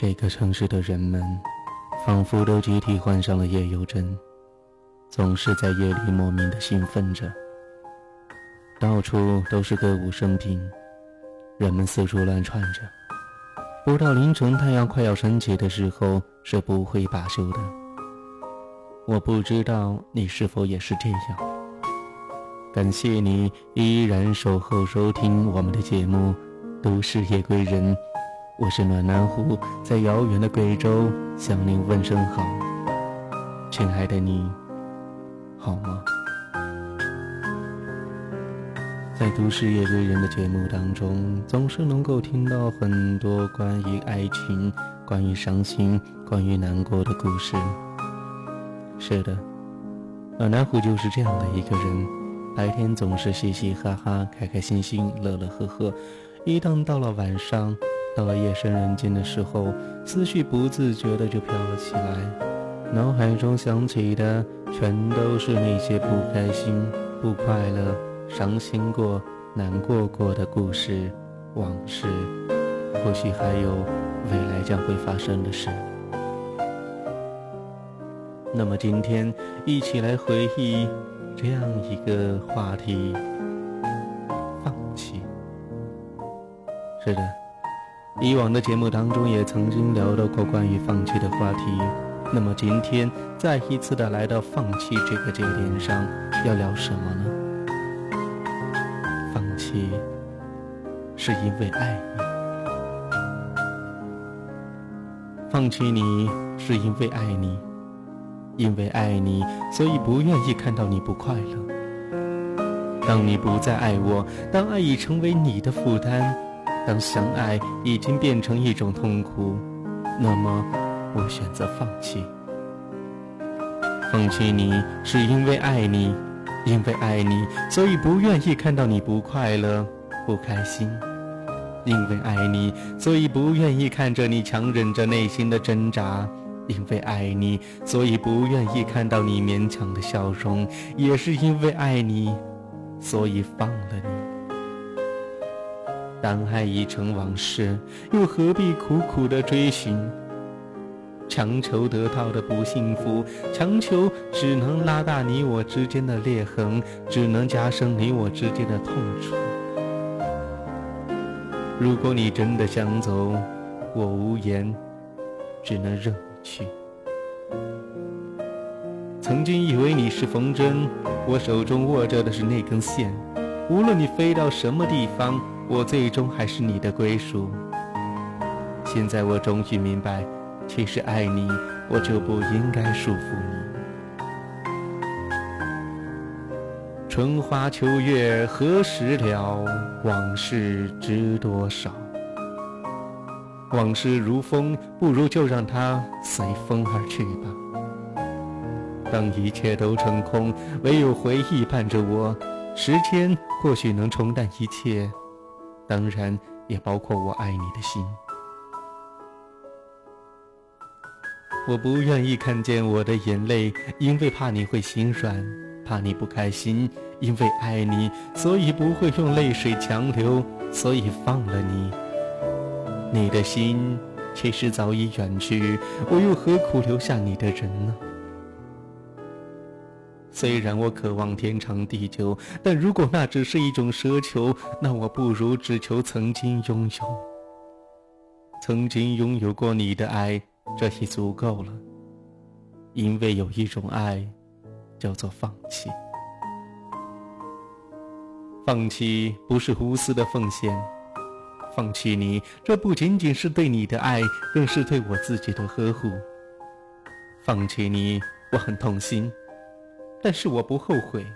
这个城市的人们，仿佛都集体患上了夜游症，总是在夜里莫名的兴奋着。到处都是歌舞升平，人们四处乱窜着。不到凌晨太阳快要升起的时候，是不会罢休的。我不知道你是否也是这样。感谢你依然守候收听我们的节目《都市夜归人》。我是暖南湖，在遥远的贵州向您问声好，亲爱的你，好吗？在都市夜归人的节目当中，总是能够听到很多关于爱情、关于伤心、关于难过的故事。是的，暖南湖就是这样的一个人，白天总是嘻嘻哈哈、开开心心、乐乐呵呵，一旦到了晚上。到了夜深人静的时候，思绪不自觉的就飘了起来，脑海中想起的全都是那些不开心、不快乐、伤心过、难过过的故事、往事，或许还有未来将会发生的事。那么今天，一起来回忆这样一个话题：放弃。是的。以往的节目当中也曾经聊到过关于放弃的话题，那么今天再一次的来到放弃这个节点上，要聊什么呢？放弃是因为爱你，放弃你是因为爱你，因为爱你，所以不愿意看到你不快乐。当你不再爱我，当爱已成为你的负担。当相爱已经变成一种痛苦，那么我选择放弃。放弃你是因为爱你，因为爱你，所以不愿意看到你不快乐、不开心；因为爱你，所以不愿意看着你强忍着内心的挣扎；因为爱你，所以不愿意看到你勉强的笑容；也是因为爱你，所以放了你。当爱已成往事，又何必苦苦的追寻？强求得到的不幸福，强求只能拉大你我之间的裂痕，只能加深你我之间的痛楚。如果你真的想走，我无言，只能任你去。曾经以为你是风筝，我手中握着的是那根线，无论你飞到什么地方。我最终还是你的归属。现在我终于明白，其实爱你，我就不应该束缚你。春花秋月何时了？往事知多少？往事如风，不如就让它随风而去吧。当一切都成空，唯有回忆伴着我。时间或许能冲淡一切。当然，也包括我爱你的心。我不愿意看见我的眼泪，因为怕你会心软，怕你不开心。因为爱你，所以不会用泪水强留，所以放了你。你的心其实早已远去，我又何苦留下你的人呢？虽然我渴望天长地久，但如果那只是一种奢求，那我不如只求曾经拥有。曾经拥有过你的爱，这已足够了。因为有一种爱，叫做放弃。放弃不是无私的奉献，放弃你，这不仅仅是对你的爱，更是对我自己的呵护。放弃你，我很痛心。但是我不后悔，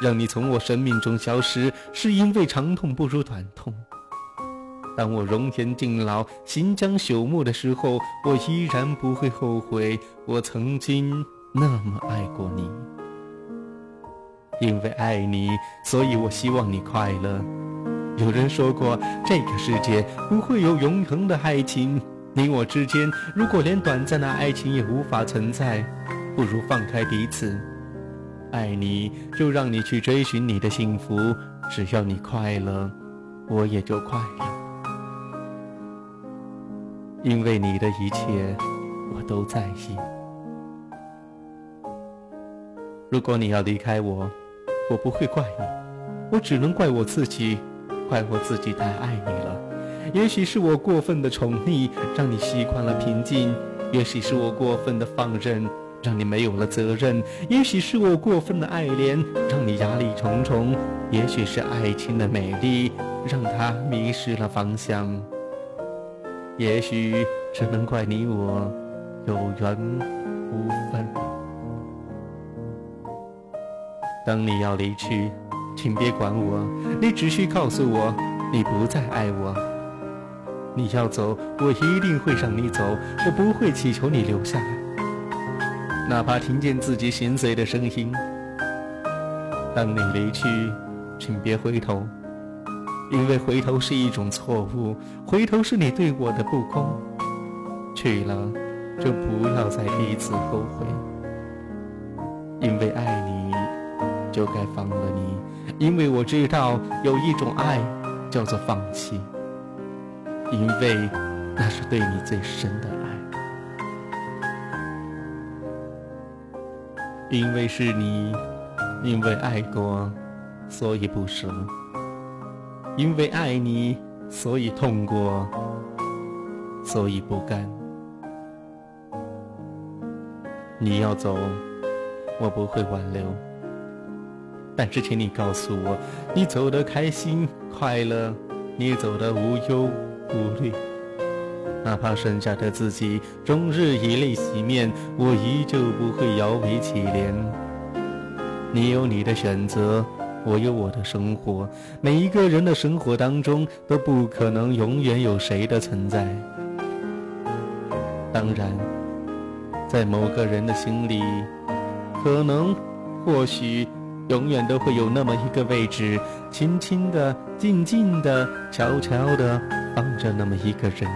让你从我生命中消失，是因为长痛不如短痛。当我容颜尽老、心将朽木的时候，我依然不会后悔，我曾经那么爱过你。因为爱你，所以我希望你快乐。有人说过，这个世界不会有永恒的爱情，你我之间如果连短暂的爱情也无法存在，不如放开彼此。爱你，就让你去追寻你的幸福。只要你快乐，我也就快乐。因为你的一切我都在意。如果你要离开我，我不会怪你，我只能怪我自己，怪我自己太爱你了。也许是我过分的宠溺，让你习惯了平静；也许是我过分的放任，让你没有了责任；也许是我过分的爱怜，让你压力重重；也许是爱情的美丽，让它迷失了方向。也许只能怪你我有缘无分。当你要离去，请别管我，你只需告诉我，你不再爱我。你要走，我一定会让你走，我不会祈求你留下来，哪怕听见自己心碎的声音。当你离去，请别回头，因为回头是一种错误，回头是你对我的不公。去了，就不要再彼此后悔，因为爱你。就该放了你，因为我知道有一种爱叫做放弃，因为那是对你最深的爱。因为是你，因为爱过，所以不舍；因为爱你，所以痛过，所以不甘。你要走，我不会挽留。但是，请你告诉我，你走得开心快乐，你走得无忧无虑。哪怕剩下的自己终日以泪洗面，我依旧不会摇尾乞怜。你有你的选择，我有我的生活。每一个人的生活当中都不可能永远有谁的存在。当然，在某个人的心里，可能，或许。永远都会有那么一个位置，轻轻的、静静的、悄悄的放着那么一个人。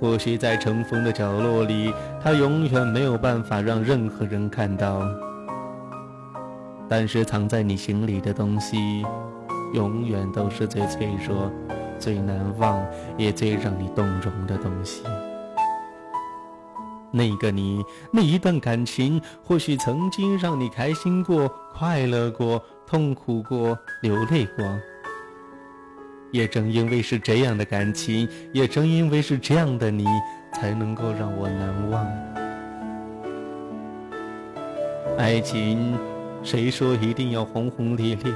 或许在尘封的角落里，他永远没有办法让任何人看到。但是藏在你心里的东西，永远都是最脆弱、最难忘，也最让你动容的东西。那个你，那一段感情，或许曾经让你开心过、快乐过、痛苦过、流泪过。也正因为是这样的感情，也正因为是这样的你，才能够让我难忘。爱情，谁说一定要轰轰烈烈？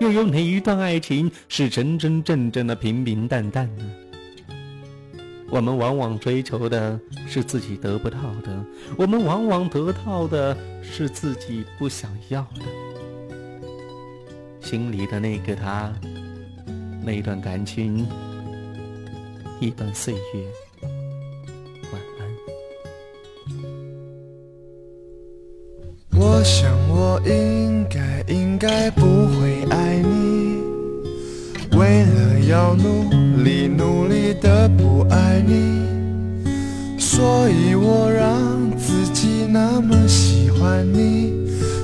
又有哪一段爱情是真真正正的平平淡淡呢？我们往往追求的是自己得不到的，我们往往得到的是自己不想要的。心里的那个他，那段感情，一段岁月，晚安。我想我应该应该不会爱你，为了要努力努力的不爱你。所以我让自己那么喜欢你，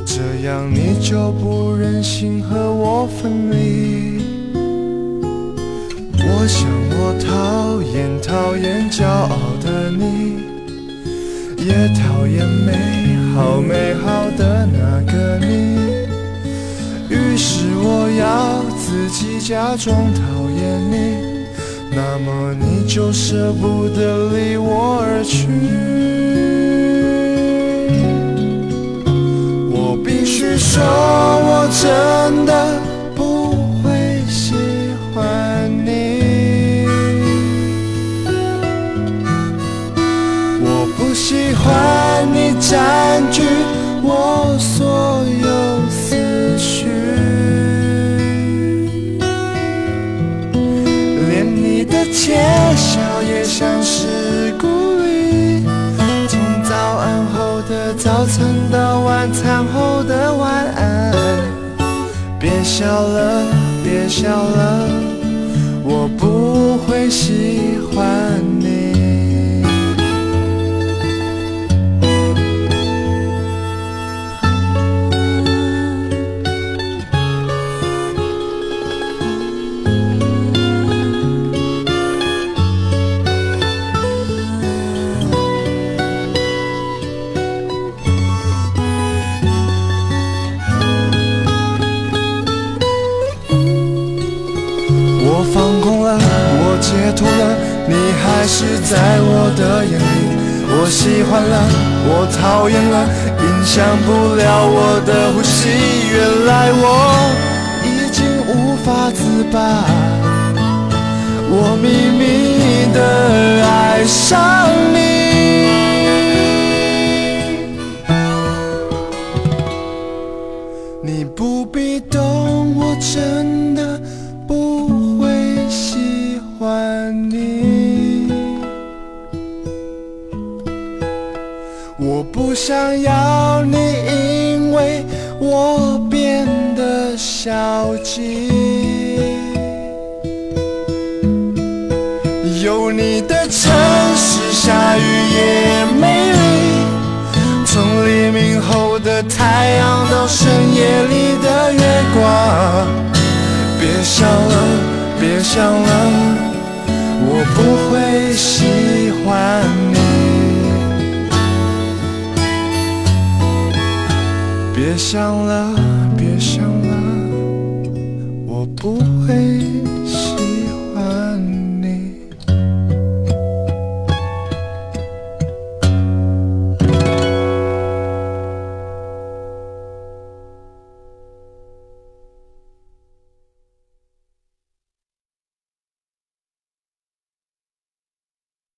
这样你就不忍心和我分离。我想我讨厌讨厌骄傲的你，也讨厌美好美好的那个你。于是我要自己假装讨厌你。那么你就舍不得离我而去，我必须说，我真的早餐到晚餐后的晚安。别笑了，别笑了，我不会喜是在我的眼里。我喜欢了，我讨厌了，影响不了我的呼吸。原来我已经无法自拔，我秘密的爱上你。你不必懂，我真想要你，因为我变得消极。有你的城市，下雨也美丽。从黎明后的太阳到深夜里的月光，别想了，别想了，我不会别想了，别想了，我不会